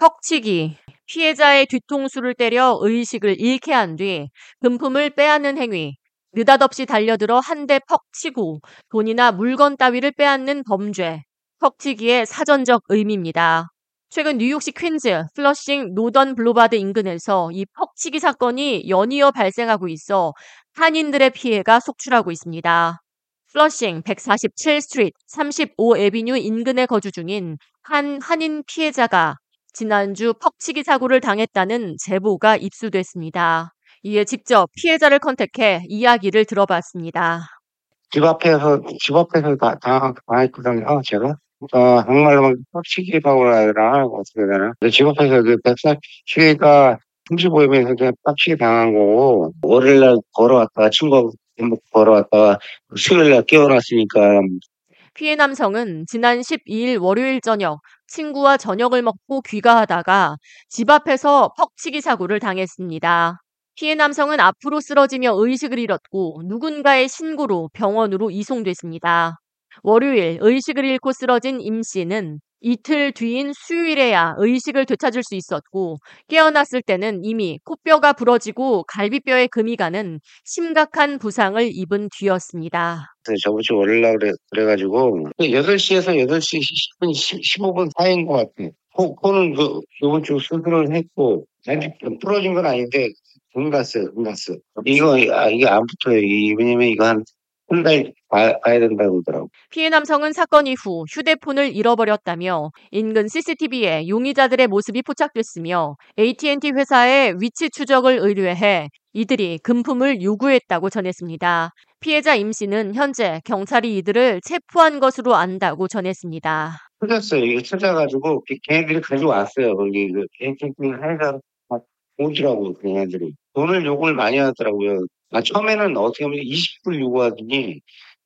퍽치기. 피해자의 뒤통수를 때려 의식을 잃게 한 뒤 금품을 빼앗는 행위. 느닷없이 달려들어 한 대 퍽 치고 돈이나 물건 따위를 빼앗는 범죄. 퍽치기의 사전적 의미입니다. 최근 뉴욕시 퀸즈, 플러싱, Northern Boulevard 인근에서 이 퍽치기 사건이 연이어 발생하고 있어 한인들의 피해가 속출하고 있습니다. 플러싱 147 Street 35 Avenue 인근에 거주 중인 한 한인 피해자가 지난주 퍽치기 사고를 당했다는 제보가 입수됐습니다. 이에 직접 피해자를 컨택해 이야기를 들어봤습니다. 집 앞에서 집 앞에서 다 당했거든요. 제가 어, 정말로 빡치기 사고라 해야 되나 어떻게 되나. 집 앞에서 그 백사치가 35회면서 그냥 빡치기 당한 거고 월요일 날 걸어왔다가 친구하고 걸어왔다가 수요일 날 깨어났으니까 피해 남성은 지난 12일 월요일 저녁 친구와 저녁을 먹고 귀가하다가 집 앞에서 퍽치기 사고를 당했습니다. 피해 남성은 앞으로 쓰러지며 의식을 잃었고 누군가의 신고로 병원으로 이송됐습니다. 월요일 의식을 잃고 쓰러진 임 씨는 이틀 뒤인 수요일에야 의식을 되찾을 수 있었고 깨어났을 때는 이미 코뼈가 부러지고 갈비뼈에 금이 가는 심각한 부상을 입은 뒤였습니다. 저번 주 월요일 날 그래, 그래가지고 8시에서 8시 10분, 15분 사이인 것 같아. 코, 코는 그 이번 주 수술을 했고 아직 부러진 건 아닌데 금 갔어요, 금 갔어. 이거 아, 이게 안 붙어요. 왜냐면 이거 한 한달 봐야 된다고 그러더라고. 피해 남성은 사건 이후 휴대폰을 잃어버렸다며 인근 CCTV에 용의자들의 모습이 포착됐으며 AT&T 회사에 위치 추적을 의뢰해 이들이 금품을 요구했다고 전했습니다. 피해자 임 씨는 현재 경찰이 이들을 체포한 것으로 안다고 전했습니다. 찾았어요. 이거 찾아가지고 걔네들이 가져왔어요. 거기 그 AT&T 회사 오지라고 걔네들이 돈을 요구를 많이 하더라고요. 아, 처음에는 어떻게 보면 20불 요구하더니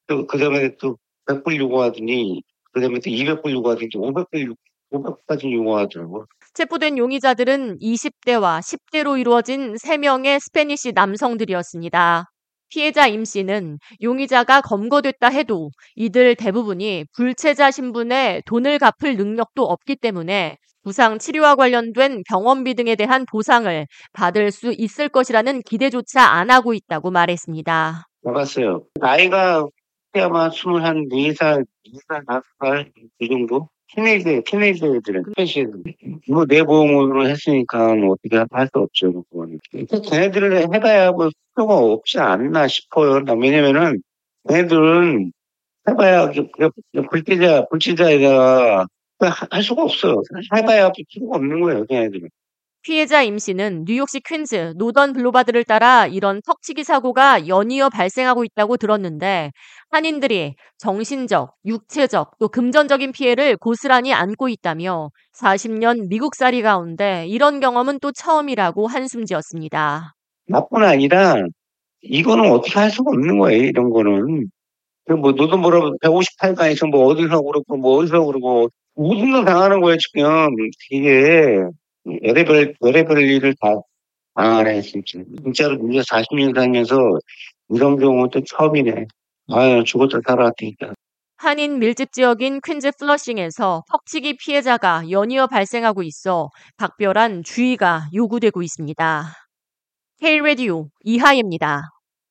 또 그 다음에 또 100불 요구하더니 그 다음에 또 200불 요구하더니 500불 500까지 요구하더라고. 체포된 용의자들은 20대와 10대로 이루어진 3명의 스페니시 남성들이었습니다. 피해자 임 씨는 용의자가 검거됐다 해도 이들 대부분이 불체자 신분에 돈을 갚을 능력도 없기 때문에 부상 치료와 관련된 병원비 등에 대한 보상을 받을 수 있을 것이라는 기대조차 안 하고 있다고 말했습니다. 나갔어요. 나이가 아마 21, 4살, 2살, 5살 이 정도? teenager, teenager 애들은 special. 뭐 내 보험으로 했으니까 어떻게 할 수 없죠. 그거는. 걔네들을 해봐야 뭐 필요가 없지 않나 싶어요. 왜냐면은 걔네들은 해봐야 불치자, 불치자에다가 할 수가 없어요. 해봐야 필요가 없는 거예요, 걔네들은. 피해자 임 씨는 뉴욕시 퀸즈, 노던 블로바드를 따라 이런 턱치기 사고가 연이어 발생하고 있다고 들었는데 한인들이 정신적, 육체적, 또 금전적인 피해를 고스란히 안고 있다며 40년 미국살이 가운데 이런 경험은 또 처음이라고 한숨 지었습니다. 나뿐 아니라 이거는 어떻게 할 수가 없는 거예요, 이런 거는. 뭐 노던 뭐라고 158가에서 뭐 어디서 그러고 뭐 어디서 그러고 걸 당하는 거예요, 지금. 이게 별의별, 별의별 일을 다 당하네, 진짜. 진짜로 우리가 40년 살면서 이런 경우는 또 처음이네. 아유, 죽었다 살아왔으니까. 한인 밀집 지역인 퀸즈 플러싱에서 퍽치기 피해자가 연이어 발생하고 있어 각별한 주의가 요구되고 있습니다. K-Radio 이하예입니다.